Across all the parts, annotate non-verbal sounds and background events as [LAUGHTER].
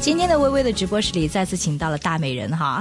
今天的微微的直播室里，再次请到了大美人哈，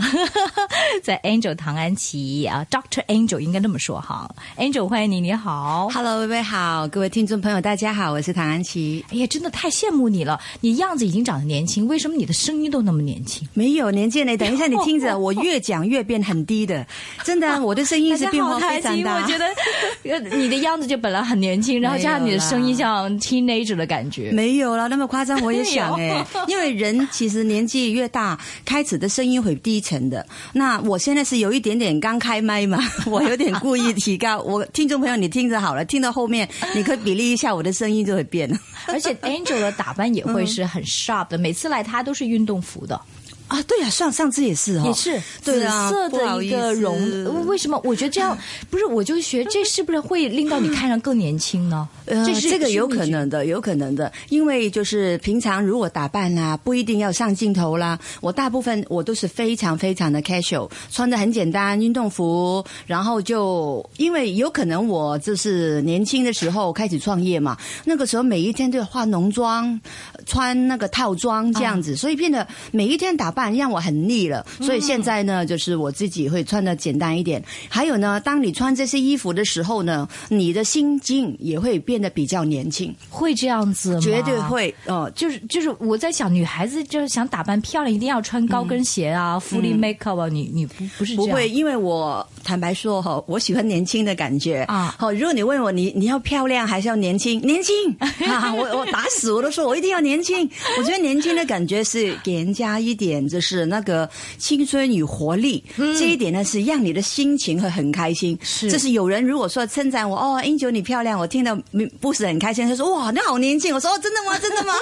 [LAUGHS] 在 Angel 唐安琪啊，Doctor Angel 应该这么说哈，Angel 欢迎你，你好，Hello，微微好，各位听众朋友大家好，我是唐安琪。哎呀，真的太羡慕你了，你样子已经长得年轻，为什么你的声音都那么年轻？没有年纪呢，等一下你听着，[LAUGHS] 我越讲越变很低的，真的，我的声音是变化非常大。我觉得你的样子就本来很年轻，[LAUGHS] 然后加上你的声音像 teenager 的感觉，没有了那么夸张，我也想哎，因为人。其实年纪越大，开始的声音会低沉的。那我现在是有一点点刚开麦嘛，[LAUGHS] 我有点故意提高。我听众朋友，你听着好了，听到后面你可以比例一下，我的声音就会变。[LAUGHS] 而且 Angel 的打扮也会是很 sharp 的，每次来他都是运动服的。啊，对呀，上上次也是哦，也是紫色的一个绒，为什么？我觉得这样 [LAUGHS] 不是，我就学这是不是会令到你看上更年轻呢？呃，这个有可能的，有可能的，因为就是平常如果打扮啦，不一定要上镜头啦。我大部分我都是非常非常的 casual，穿的很简单，运动服，然后就因为有可能我就是年轻的时候开始创业嘛，那个时候每一天都要化浓妆，穿那个套装这样子，所以变得每一天打。扮让我很腻了，所以现在呢，就是我自己会穿的简单一点。还有呢，当你穿这些衣服的时候呢，你的心境也会变得比较年轻，会这样子吗？绝对会哦，就是就是我在想，女孩子就是想打扮漂亮，一定要穿高跟鞋啊，fully makeup 啊，你你不不是不会，因为我坦白说哈，我喜欢年轻的感觉啊。好，如果你问我，你你要漂亮还是要年轻？年轻 [LAUGHS] 啊！我我打死我都说我一定要年轻。我觉得年轻的感觉是给人家一点。就是那个青春与活力，这一点呢是让你的心情会很开心。是，这是有人如果说称赞我哦，英九你漂亮，我听到不是很开心。他说哇，你好年轻。我说哦，真的吗？真的吗？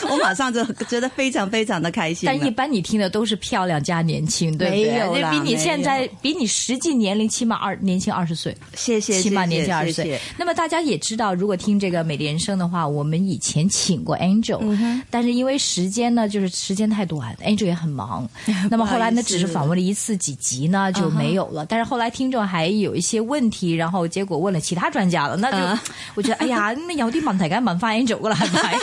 [LAUGHS] 我马上就觉得非常非常的开心。但一般你听的都是漂亮加年轻，对不对？没有比你现在比你实际年龄起码二年轻二十岁。谢谢，起码年轻二十岁。那么大家也知道，如果听这个美丽人生的话，我们以前请过 Angel，但是因为时间呢，就是时间太短。Angel 也很忙，[LAUGHS] 那么后来呢，只是访问了一次几集呢就没有了。但是后来听众还有一些问题，然后结果问了其他专家了，那就我觉得哎呀，那有啲问题该问翻 Angel 过来。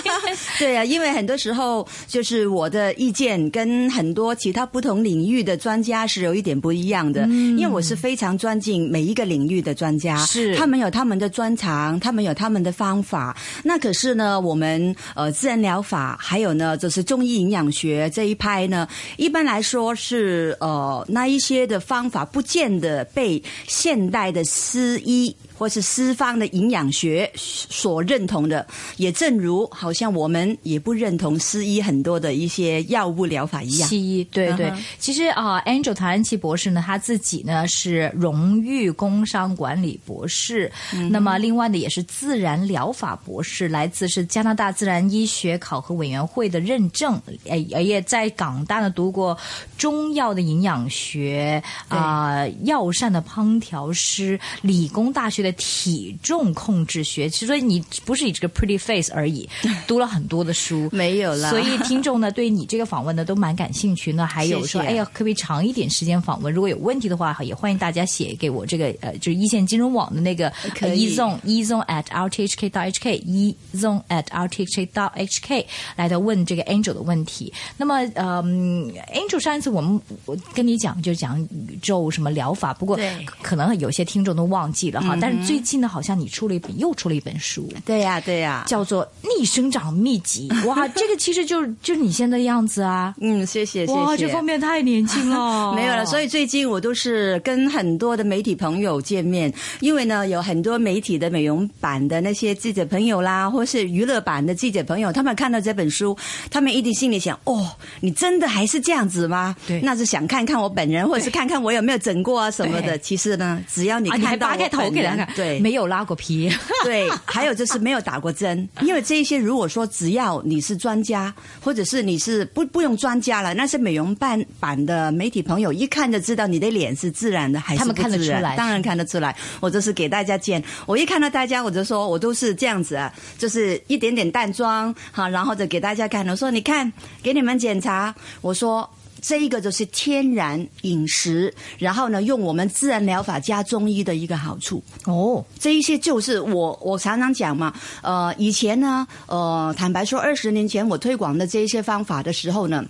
[LAUGHS] 对啊，因为很多时候就是我的意见跟很多其他不同领域的专家是有一点不一样的，因为我是非常尊敬每一个领域的专家，是他们有他们的专长，他们有他们的方法。那可是呢，我们呃自然疗法还有呢，就是中医营养学这一。拍呢，一般来说是呃，那一些的方法不见得被现代的西医。或是西方的营养学所认同的，也正如好像我们也不认同西医很多的一些药物疗法一样。西医对对，其实啊，Angel 唐安琪博士呢，他自己呢是荣誉工商管理博士，那么另外呢也是自然疗法博士，来自是加拿大自然医学考核委员会的认证，诶，也在港大呢读过中药的营养学啊，药膳的烹调师，理工大学的。体重控制学，其实你不是以这个 pretty face 而已，[LAUGHS] 读了很多的书，没有了。所以听众呢，对你这个访问呢都蛮感兴趣。那还有说，哎呀，可不可以长一点时间访问？如果有问题的话，也欢迎大家写给我这个呃，就是一线金融网的那个 e zone e zone at rthk dot hk e zone at rthk dot hk 来的问这个 Angel 的问题。那么呃，Angel 上一次我们我跟你讲就讲宇宙什么疗法，不过可能有些听众都忘记了哈，但是。最近呢，好像你出了一本，又出了一本书。对呀，对呀，叫做《逆生长秘籍》。[LAUGHS] 哇，这个其实就是就是你现在的样子啊。嗯，谢谢，谢谢。哇，这方面太年轻了。[LAUGHS] 没有了，所以最近我都是跟很多的媒体朋友见面，因为呢，有很多媒体的美容版的那些记者朋友啦，或是娱乐版的记者朋友，他们看到这本书，他们一定心里想：哦，你真的还是这样子吗？对，那是想看看我本人，或者是看看我有没有整过啊什么的。其实呢，只要你看到我头给他看。对，没有拉过皮，[LAUGHS] 对，还有就是没有打过针，因为这一些如果说只要你是专家，或者是你是不不用专家了，那些美容版版的媒体朋友一看就知道你的脸是自然的还是不自然，当然看得出来。我就是给大家见，我一看到大家我就说我都是这样子啊，就是一点点淡妆，好，然后就给大家看。我说你看，给你们检查，我说。这一个就是天然饮食，然后呢，用我们自然疗法加中医的一个好处。哦，这一些就是我我常常讲嘛，呃，以前呢，呃，坦白说，二十年前我推广的这一些方法的时候呢。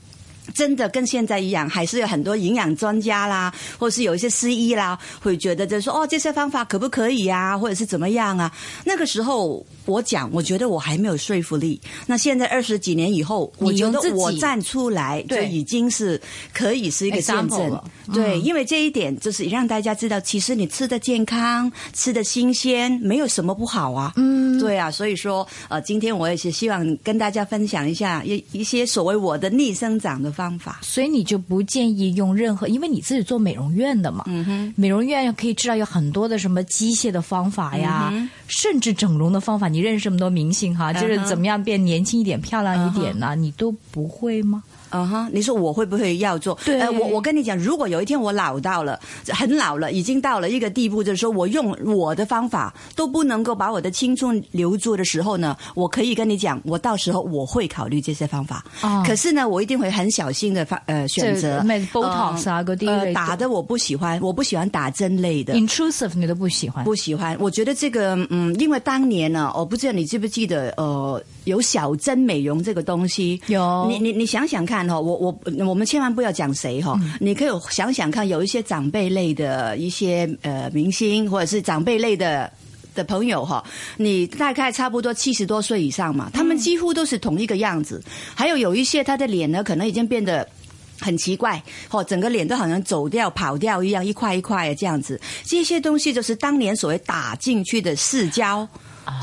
真的跟现在一样，还是有很多营养专家啦，或是有一些西医啦，会觉得就说哦，这些方法可不可以啊，或者是怎么样啊？那个时候我讲，我觉得我还没有说服力。那现在二十几年以后，我觉得我站出来，就已经是可以是一个见证。对，因为这一点就是让大家知道，其实你吃的健康，吃的新鲜，没有什么不好啊。嗯，对啊，所以说呃，今天我也是希望跟大家分享一下一一些所谓我的逆生长的。方法，所以你就不建议用任何，因为你自己做美容院的嘛，嗯哼，美容院可以知道有很多的什么机械的方法呀，甚至整容的方法。你认识这么多明星哈，就是怎么样变年轻一点、漂亮一点呢？你都不会吗？嗯哼，你说我会不会要做？对，我我跟你讲，如果有一天我老到了，很老了，已经到了一个地步，就是说我用我的方法都不能够把我的青春留住的时候呢，我可以跟你讲，我到时候我会考虑这些方法。哦，可是呢，我一定会很小心的方呃选择。Botox 啊，嗰啲打的我不喜欢，我不喜欢打针类的。Intrusive 你都不喜欢？不喜欢。我觉得这个嗯，因为当年呢，我不知道你记不记得呃，有小针美容这个东西。有。你你你想想看哈，我我。我们千万不要讲谁哈，你可以想想看，有一些长辈类的一些呃明星，或者是长辈类的的朋友哈，你大概差不多七十多岁以上嘛，他们几乎都是同一个样子。还有有一些他的脸呢，可能已经变得很奇怪，或整个脸都好像走掉、跑掉一样，一块一块这样子。这些东西就是当年所谓打进去的视胶。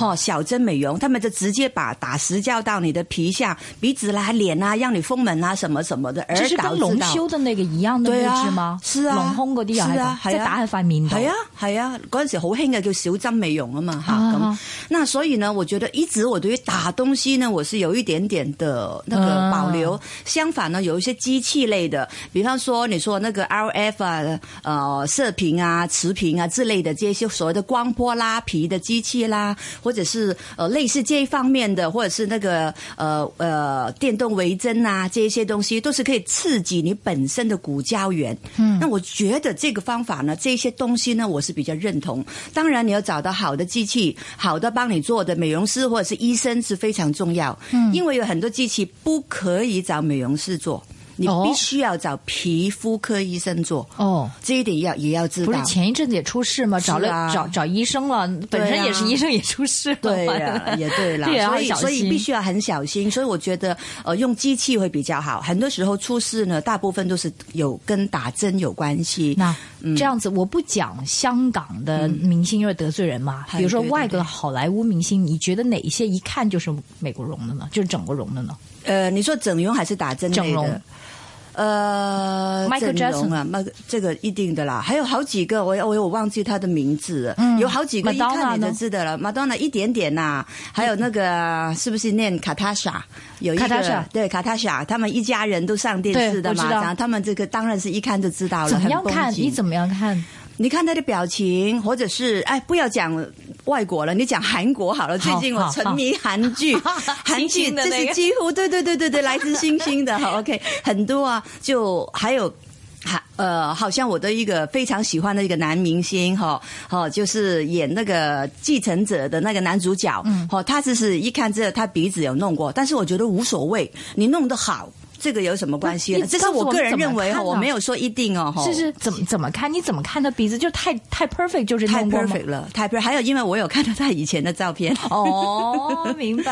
哦，小针美容，他们就直接把打石胶到你的皮下、鼻子啦、脸啊，让你丰满啊，什么什么的。而是跟隆胸的那个一样的物质吗？是啊，隆胸嗰啲係啊，即係打喺塊面度。係啊，係啊，嗰陣時好興嘅叫小針美容啊嘛，哈咁。那所以呢，我覺得一直我對於打東西呢，我是有一點點的那個保留。相反呢，有一些機器類的，比方說你說那個 RF 啊、呃射頻啊、磁頻啊之類的這些所謂的光波拉皮的機器啦。或者是呃类似这一方面的，或者是那个呃呃电动微针啊，這些东西都是可以刺激你本身的骨胶原。嗯，那我觉得这个方法呢，这些东西呢，我是比较认同。当然，你要找到好的机器，好的帮你做的美容师或者是医生是非常重要。嗯，因为有很多机器不可以找美容师做。你必须要找皮肤科医生做哦，这一点要也要知道。不是前一阵子也出事吗？找了找找医生了，本身也是医生 [LAUGHS] 也出事。对呀，也对啦。[LAUGHS] 所以所以必须要很小心。所以我觉得，呃，用机器会比较好。很多时候出事呢，大部分都是有跟打针有关系。那这样子，我不讲香港的明星，因为得罪人嘛。比如说外国的好莱坞明星，你觉得哪一些一看就是美国容的呢？就是整过容的呢？呃，你说整容还是打针？整容。呃，整容啊，那这个一定的啦，还有好几个，我我我忘记他的名字，嗯，有好几个一看你就知道了。馬當娜一点点呐，还有那个是不是念卡塔莎？有一個對卡塔莎，他们一家人都上电视的嘛，然后他们这个当然是一看就知道了。怎么样看？你怎么样看？你看他的表情，或者是哎，不要講外国了，你讲韩国好了。最近我沉迷韩剧，[LAUGHS] 韩剧这是几乎对对对对对，来自星星的哈。[LAUGHS] OK，很多啊，就还有，还呃，好像我的一个非常喜欢的一个男明星哈，哦，就是演那个继承者的那个男主角，嗯，哦，他只是一看这他鼻子有弄过，但是我觉得无所谓，你弄得好。這個有什么关系呢？這是我个人认为哈，我没有说一定哦。是是，怎么怎么看？你怎么看他鼻子就太太 perfect，就是太 perfect 了，太 perfect。还有，因为我有看到他以前的照片。[LAUGHS] 哦，明白。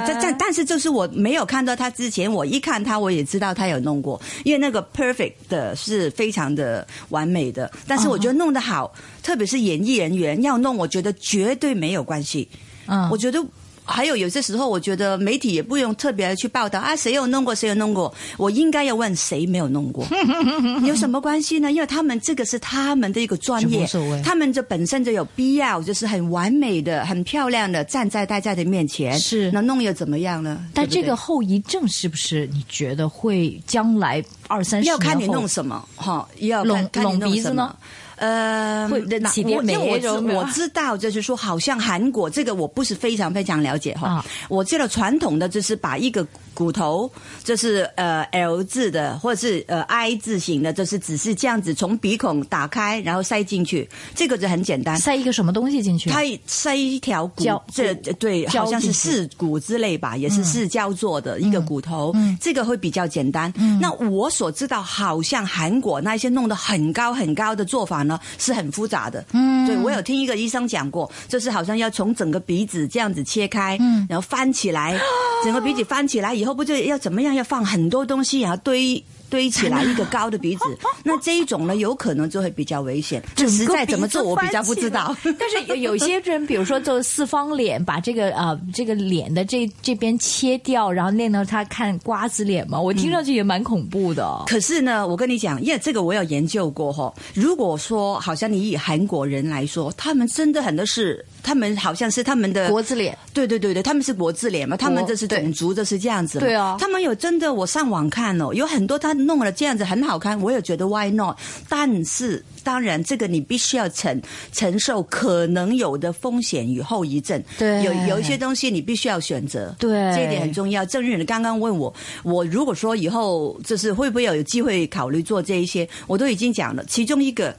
[LAUGHS] 但但但是，就是我没有看到他之前，我一看他，我也知道他有弄过，因为那个 perfect 的是非常的完美的。但是我觉得弄得好，特别是演艺人员要弄，我觉得绝对没有关系。嗯，我觉得。還有有些时候，我觉得媒体也不用特別去报道啊，谁有弄过，谁有弄过。我应该要问谁没有弄过，[LAUGHS] 有什么关系呢？因为他们这个是他们的一个专业，他们就本身就有必要，就是很完美的、很漂亮的站在大家的面前。是，那弄又怎么样呢？但这个后遗症是不是你觉得会将来二三十年要看你弄什么？哈，要看隆鼻子呢？呃，会起点美我种知我知道，就是说，好像韩国这个我不是非常非常了解哈。啊我知道传统的就是把一个骨头，就是呃 L 字的，或者是呃 I 字形的，就是只是这样子从鼻孔打开，然后塞进去，这个就很简单。塞一个什么东西进去？它塞一条骨胶，这对，好像是四骨之类吧，也是四胶做的一个骨头，嗯这个会比较简单。那我所知道，好像韩国那些弄得很高很高的做法呢，是很复杂的。嗯，对我有听一个医生讲过，就是好像要从整个鼻子这样子切开，嗯，然后翻起来，整个鼻子翻起来以后，不就要怎么样？要放很多东西，然后堆。堆起来一个高的鼻子，[LAUGHS] 那这一种呢，有可能就会比较危险。这实在怎么做，我比较不知道。[LAUGHS] 但是有有些人，比如说做四方脸，把这个呃这个脸的这这边切掉，然后练到他看瓜子脸嘛，我听上去也蛮恐怖的。可是呢，我跟你讲，因为这个我有研究过哈。如果说好像你以韩国人来说，他们真的很多是，他们好像是他们的国字脸，对对对对，他们是国字脸嘛，他们这是种族，这是这样子。对啊他们有真的，我上网看哦，有很多他弄了这样子很好看，我也觉得 why not？但是当然，这个你必须要承承受可能有的风险与后遗症。对有有一些东西你必须要选择。对这一点很重要。郑玉你刚刚问我，我如果说以后就是会不会有机会考虑做这一些，我都已经讲了，其中一个。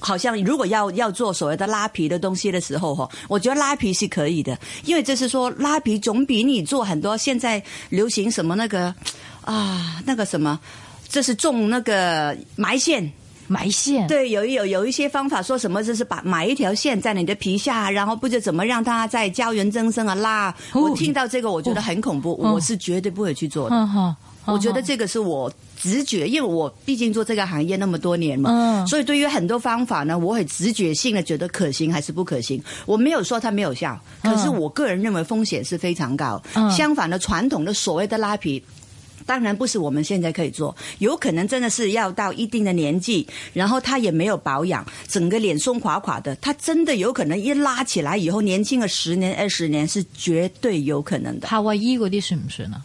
好像如果要要做所谓的拉皮的东西的时候哈，我觉得拉皮是可以的，因为这是说拉皮总比你做很多现在流行什么那个啊那个什么，这是种那个埋线。埋线，对，有有有一些方法，说什么就是把埋一条线在你的皮下，然后不知怎么让它在胶原增生啊拉。哦我听到这个，我觉得很恐怖，哦我是绝对不会去做的。我觉得这个是我直觉，因为我毕竟做这个行业那么多年嘛，嗯所以对于很多方法呢，我很直觉性的觉得可行还是不可行。我没有说它没有效，可是我个人认为风险是非常高。嗯相反的，传统的所谓的拉皮。当然不是我们现在可以做，有可能真的是要到一定的年纪，然后他也没有保养，整个脸松垮垮的，他真的有可能一拉起来以后，年轻了十年二十年是绝对有可能的。夏威夷嗰啲算唔算啊？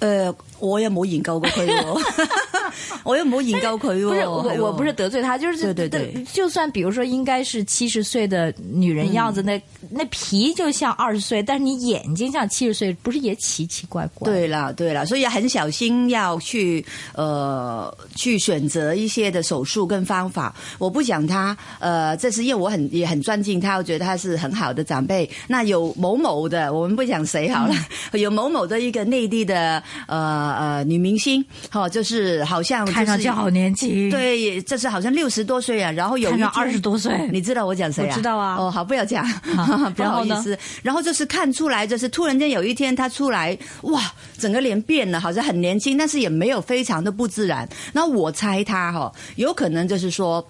呃，我也冇研究过佢喎，[LAUGHS] 我又冇研究佢喎。不是我我不是得罪他，就是对对对就算比如说应该是七十岁的女人样子，那那皮就像二十岁，但是你眼睛像七十岁，不是也奇奇怪怪？对了，对了，所以很小心要去呃去选择一些的手术跟方法。我不讲他，呃，这是因为我很也很尊敬他，我觉得他是很好的长辈。那有某某的，我们不讲谁好了，[LAUGHS] 有某某的一个内地的呃呃女明星，哈、就是好像、就是、看上去好年轻，，对，这是好像六十多岁啊，然后有一天看上二十多岁，你知道我讲谁啊？我知道啊哦，好，不要讲，[LAUGHS] 不好意思。然后就是看出来，就是突然间有一天他出来，哇，整个脸变了，好像很年轻，但是也没有非常的不自然。那我猜他哈、有可能就是说。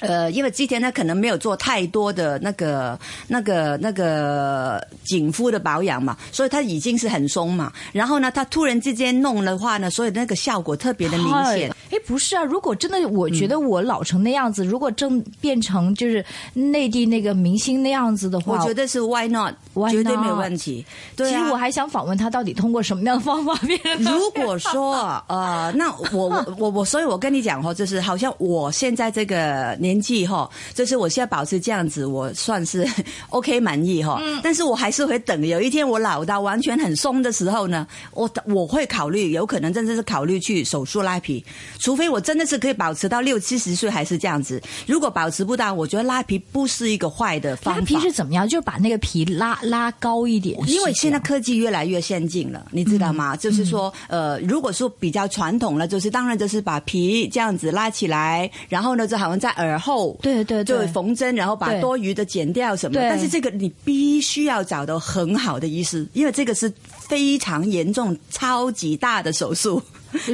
呃，因为之前他可能没有做太多的那个、那个、那个紧肤的保养嘛，所以他已经是很松嘛。然后呢，他突然之间弄的话呢，所以那个效果特别的明显。哎，[LAUGHS] 不是啊，如果真的，我觉得我老成那样子，如果正变成就是内地那个明星那样子的话，我觉得是 why not，Why 绝对没有问题。对啊其实我还想访问他，到底通过什么样的方法变成如果说呃，那我我我我，所以我跟你讲哈，就是好像我现在这个年纪哈，就是我现在保持这样子，我算是 [LAUGHS] OK 满意哈。但是我还是会等有一天我老到完全很松的时候呢，我我会考虑，有可能真的是考虑去手术拉皮，除非我真的是可以保持到六七十岁还是这样子。如果保持不到，我觉得拉皮不是一个坏的方法。拉皮是怎么样？就是把那个皮拉拉高一点，因为现在科技越来越先进了，你知道吗？就是说，呃，如果说比较传统了，就是当然就是把皮这样子拉起来，然后呢，就好像在耳后。对对就对，缝针，然后把多余的剪掉什么。对但是这个你必须要找到很好的医师，因为这个是非常严重、超级大的手术。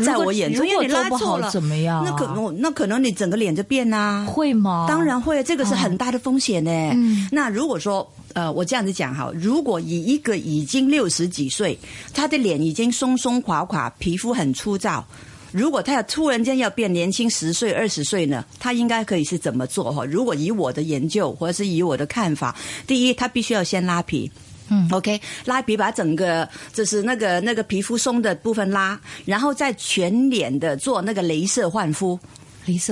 在我眼中，如果因为你拉做不好错了怎么样啊那可能那可能你整个脸就变啦、会吗？当然会，这个是很大的风险呢。嗯那如果说，呃，我这样子讲哈，如果以一个已经六十几岁，他的脸已经松松垮垮，皮肤很粗糙。如果他要突然间要变年轻十岁、二十岁呢，他应该可以是怎么做哈？如果以我的研究或者是以我的看法，第一，他必须要先拉皮。嗯，OK，拉皮把整个就是那个那个皮肤松的部分拉，然后再全脸的做那个镭射焕肤。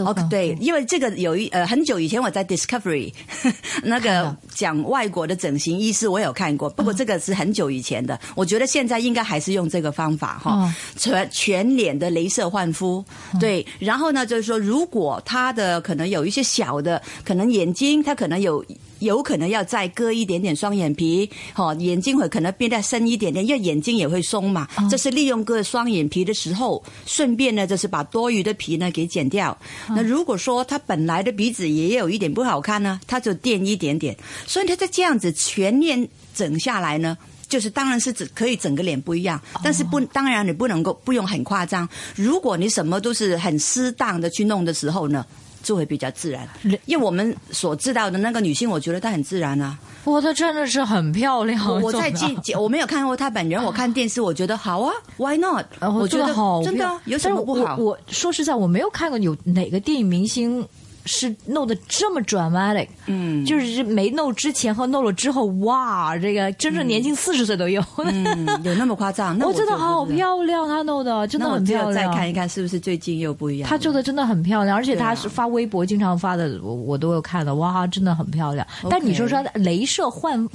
哦，对，因为这个有一呃很久以前我在 Discovery [LAUGHS] 那个讲外国的整形医师，我有看过，不过这个是很久以前的。我觉得现在应该还是用这个方法哈哦，全全脸的镭射焕肤。对，然后呢，就是说如果他的可能有一些小的，可能眼睛他可能有。有可能要再割一点点双眼皮，哦，眼睛会可能变得深一点点，因为眼睛也会松嘛。这是利用割双眼皮的时候，顺便呢，就是把多余的皮呢给剪掉。那如果说他本来的鼻子也有一点不好看呢，他就垫一点点。所以他在这样子全面整下来呢。就是当然是只可以整个脸不一样，但是不当然你不能够不用很夸张。如果你什么都是很适当的去弄的时候呢？就会比较自然，因为我们所知道的那个女性，我觉得她很自然啊。哇，她真的是很漂亮。我在记，[LAUGHS] 我没有看过她本人，我看电视，我觉得好啊，Why not？我觉得好，真的有什么不好？我说实在，我没有看过有哪个电影明星。是弄得这么 dramatic，嗯，就是没弄之前和弄了之后，哇，这个真正年轻四十岁都有，嗯，有那么夸张？[LAUGHS] 那我真的好漂亮，她弄的真的很漂亮。再看一看是不是最近又不一样？她做的真的很漂亮，而且她是发微博经常发的，我我都有看的，哇，真的很漂亮。但你说说，镭射焕。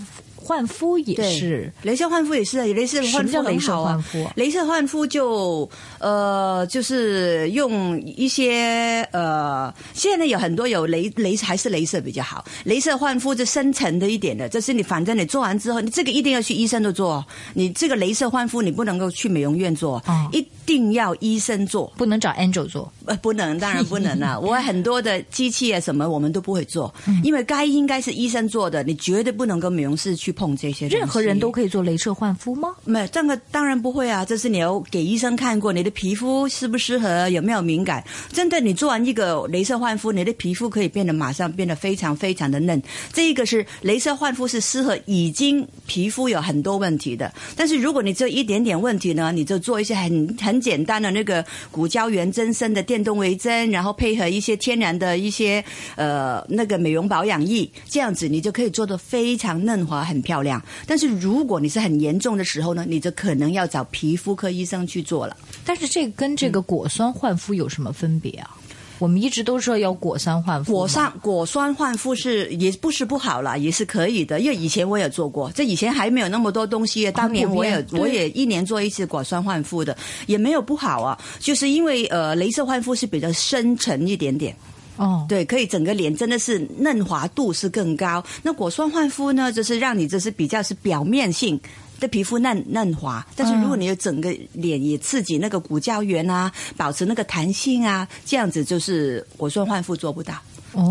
焕肤也是，镭射焕肤也是，镭射焕肤镭射焕肤，镭射焕肤就呃，就是用一些呃，现在有很多有镭镭还是镭射比较好。镭射焕肤是深层的一点的，就是你反正你做完之后，你这个一定要去医生的做。你这个镭射焕肤你不能够去美容院做，一定要医生做，不能找 Angel 做。呃，不能，当然不能了。[LAUGHS] 我很多的机器啊什么我们都不会做，因为该应该是医生做的，你绝对不能跟美容师去。碰这些，任何人都可以做镭射焕肤吗？没，这个当然不会啊。这是你要给医生看过，你的皮肤适不适合，有没有敏感。真的，你做完一个镭射焕肤，你的皮肤可以变得马上变得非常非常的嫩。这一个是镭射焕肤，是适合已经皮肤有很多问题的。但是如果你只有一点点问题呢，你就做一些很很简单的那个骨胶原增生的电动微针，然后配合一些天然的一些呃那个美容保养液，这样子你就可以做的非常嫩滑很。漂亮，但是如果你是很严重的时候呢，你就可能要找皮肤科医生去做了。但是这跟这个果酸焕肤有什么分别啊？我们一直都说要果酸焕肤，果酸果酸焕肤是也不是不好了，也是可以的。因为以前我也做过，这以前还没有那么多东西，当年我也我也一年做一次果酸焕肤的，也没有不好啊。就是因为呃，镭射焕肤是比较深沉一点点。哦，对，可以整个脸真的是嫩滑度是更高。那果酸焕肤呢，就是让你就是比较是表面性的皮肤嫩嫩滑，但是如果你有整个脸也刺激那个骨胶原啊，保持那个弹性啊，这样子就是果酸焕肤做不到。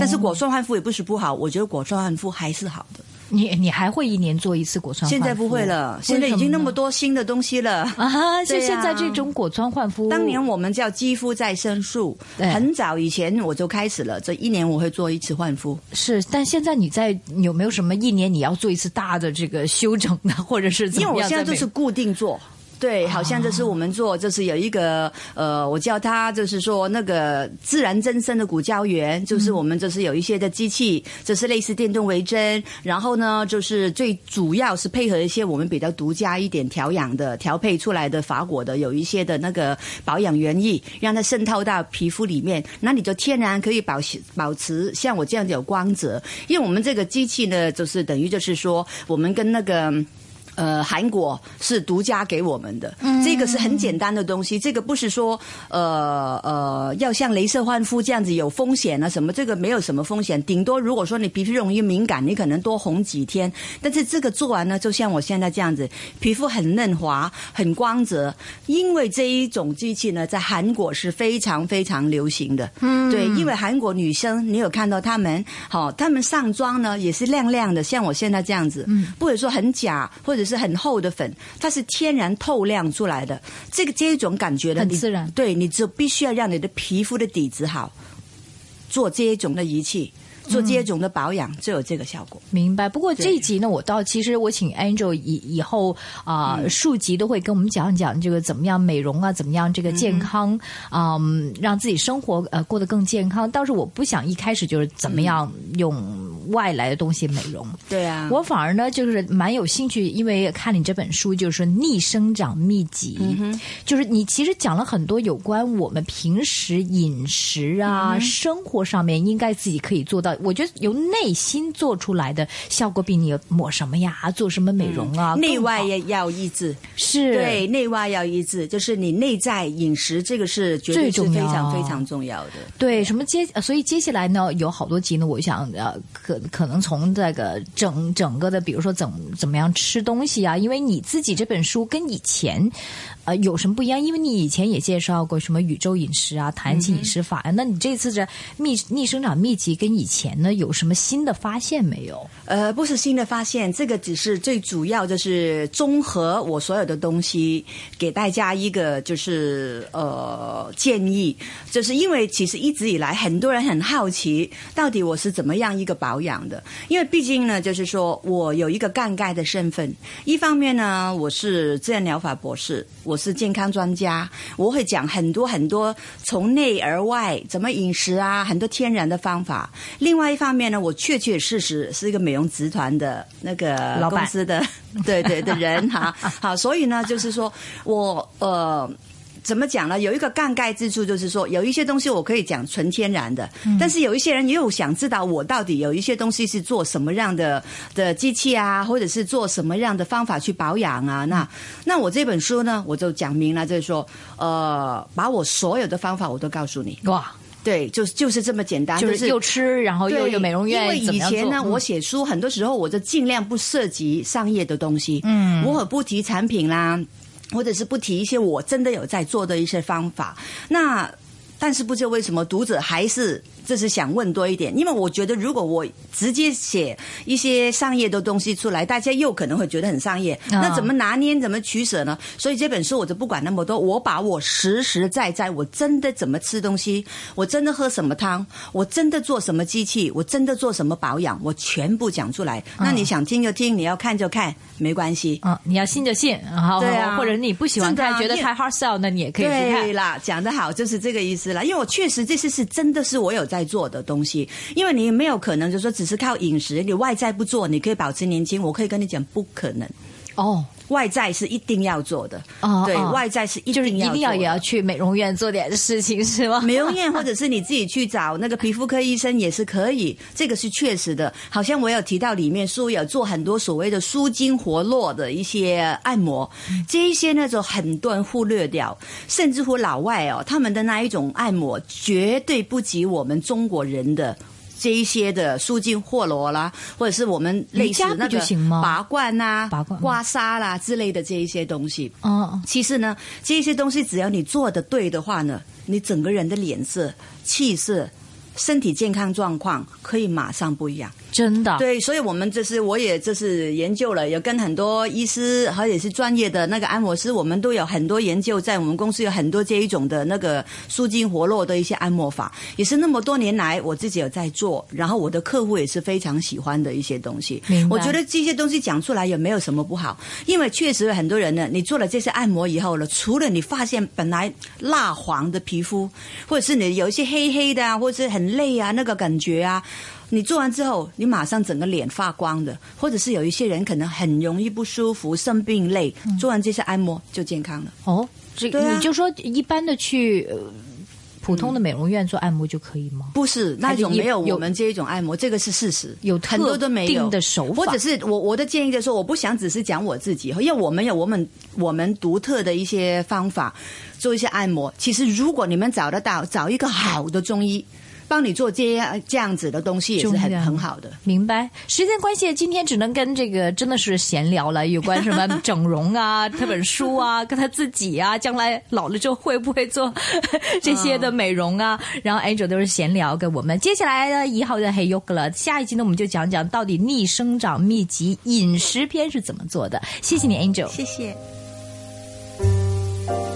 但是果酸焕肤也不是不好，我觉得果酸焕肤还是好的。你你还会一年做一次果酸？现在不会了，现在已经那么多新的东西了啊！[LAUGHS] 就现在这种果酸焕肤，当年我们叫肌肤再生术，很早以前我就开始了，这一年我会做一次焕肤。是，但现在你在有没有什么一年你要做一次大的这个修整的，或者是怎么样？因为我现在都是固定做。对，好像这是我们做，就是有一个呃，我叫它就是说那个自然增生的骨胶原，就是我们就是有一些的机器，就是类似电动微针，然后呢，就是最主要是配合一些我们比较独家一点调养的调配出来的法国的有一些的那个保养原液，让它渗透到皮肤里面，那你就天然可以保持保持像我这样子有光泽，因为我们这个机器呢，就是等于就是说我们跟那个。呃，韩国是独家给我们的，这个是很简单的东西。这个不是说呃呃要像镭射焕肤这样子有风险啊什么，这个没有什么风险。顶多如果说你皮肤容易敏感，你可能多红几天。但是这个做完呢，就像我现在这样子，皮肤很嫩滑、很光泽。因为这一种机器呢，在韩国是非常非常流行的。嗯，对，因为韩国女生，你有看到她们，好，她们上妆呢也是亮亮的，像我现在这样子，嗯，不会说很假或者。是很厚的粉，它是天然透亮出来的。这个这一种感觉的，很自然。对，你就必须要让你的皮肤的底子好，做这一种的仪器。做这种的保养就有这个效果。明白。不过这一集呢，我到其实我请 Angel 以以后啊数集都会跟我们讲一讲这个怎么样美容啊，怎么样这个健康啊、嗯让自己生活呃过得更健康。倒是我不想一开始就是怎么样用外来的东西美容。对啊，我反而呢，就是蛮有兴趣，因为看你这本书，就是逆生长秘籍，就是你其实讲了很多有关我们平时饮食啊、生活上面应该自己可以做到。我觉得由内心做出来的效果，比你抹什么呀、做什么美容啊，内外也要一致。是对，内外要一致，就是你内在饮食这个是绝对是非常非常重要的。对，什么接，呃所以接下来呢，有好多集呢，我想呃，可可能从这个整整个的，比如说怎怎么样吃东西啊，因为你自己这本书跟以前呃有什么不一样？因为你以前也介绍过什么宇宙饮食啊、弹性饮食法啊，那你这次这秘逆生长秘籍跟以前呢有什么新的发现没有？呃，不是新的发现，这个只是最主要，就是综合我所有的东西，给大家一个就是呃建议，就是因为其实一直以来很多人很好奇，到底我是怎么样一个保养的？因为毕竟呢，就是说我有一个杠杆的身份，一方面呢，我是自然疗法博士，我是健康专家，我会讲很多很多从内而外怎么饮食啊，很多天然的方法。另外一方面呢，我确确实实是一个美容集团的那个老板公司的 [LAUGHS] 对对的人哈。好，所以呢，就是说我呃。怎么讲呢？有一个杠盖之处，就是说有一些东西我可以讲纯天然的，但是有一些人又想知道我到底有一些东西是做什么样的的机器啊，或者是做什么样的方法去保养啊？那那我这本书呢，我就讲明了，就是说，呃，把我所有的方法我都告诉你。哇，对，就是就是这么简单，就是又吃，然后又对有美容院，因为以前呢，我写书很多时候我就尽量不涉及商业的东西，嗯，我可不提产品啦，或者是不提一些我真的有在做的一些方法。那但是不知道为什么读者还是这是想问多一点，因为我觉得如果我直接写一些商业的东西出来，大家又可能会觉得很商业，啊那怎么拿捏，怎么取舍呢？所以这本书我就不管那么多，我把我实实在在我真的怎么吃东西，我真的喝什么汤，我真的做什么机器，我真的做什么保养，我全部讲出来。那你想听就听，你要看就看，没关系。嗯，你要信就信，好，对啊或者你不喜欢看，觉得太 hard sell，那你也可以不对看。啦，讲得好，就是这个意思啦。因为我确实这次是真的是我有在在做的东西，因为你没有可能就说只是靠饮食，你外在不做，你可以保持年轻。我可以跟你讲，不可能。哦，外在是一定要做的，对，哦对外在是一就是定一定要也要去美容院做点事情，是吗？美容院，或者是你自己去找那个皮肤科医生也是可以，这个是确实的。好像我有提到里面书有做很多所谓的舒筋活络的一些按摩，这一些那种很多人忽略掉，甚至乎老外哦，他们的那一种按摩绝对不及我们中国人的。这一些的舒筋活络啦，或者是我们类似那个就拔罐呐、拔罐。刮痧啦之类的这一些东西，哦，其实呢，这些东西只要你做的对的话呢，你整个人的脸色、气色、身体健康状况可以马上不一样。真的，对，所以我们这是我也这是研究了，有跟很多医师或者是专业的那个按摩师，我们都有很多研究，在我们公司有很多这一种的那个舒筋活络的一些按摩法，也是那么多年来我自己有在做，然后我的客户也是非常喜欢的一些东西。我觉得这些东西讲出来也没有什么不好，因为确实有很多人呢，你做了这些按摩以后呢，除了你发现本来蜡黄的皮肤，或者是你有一些黑黑的啊，或者是很累啊那个感觉啊。你做完之后，你马上整个脸发光的，或者是有一些人可能很容易不舒服、生病累，做完这些按摩就健康了。哦，这对啊你就说一般的去。呃普通的美容院做按摩就可以吗？不是那种没有我们这一种按摩，这个是事实，有很多都没有特定的手法或者是我我的建议就是说，我不想只是讲我自己，因为我们有我们我们独特的一些方法做一些按摩。其实如果你们找得到，找一个好的中医帮你做这样这样子的东西，也是很很好的。明白。时间关系，今天只能跟这个真的是闲聊了，有关什么整容啊、[LAUGHS] 这本书啊、跟他自己啊，将来老了之后会不会做这些的美容啊？然后 Angel 都是闲聊跟我们。接下来呢，以後就係喐噶啦，下一集呢，我们就讲讲到底逆生长秘籍饮食篇是怎么做的。谢谢你，Angel。謝謝。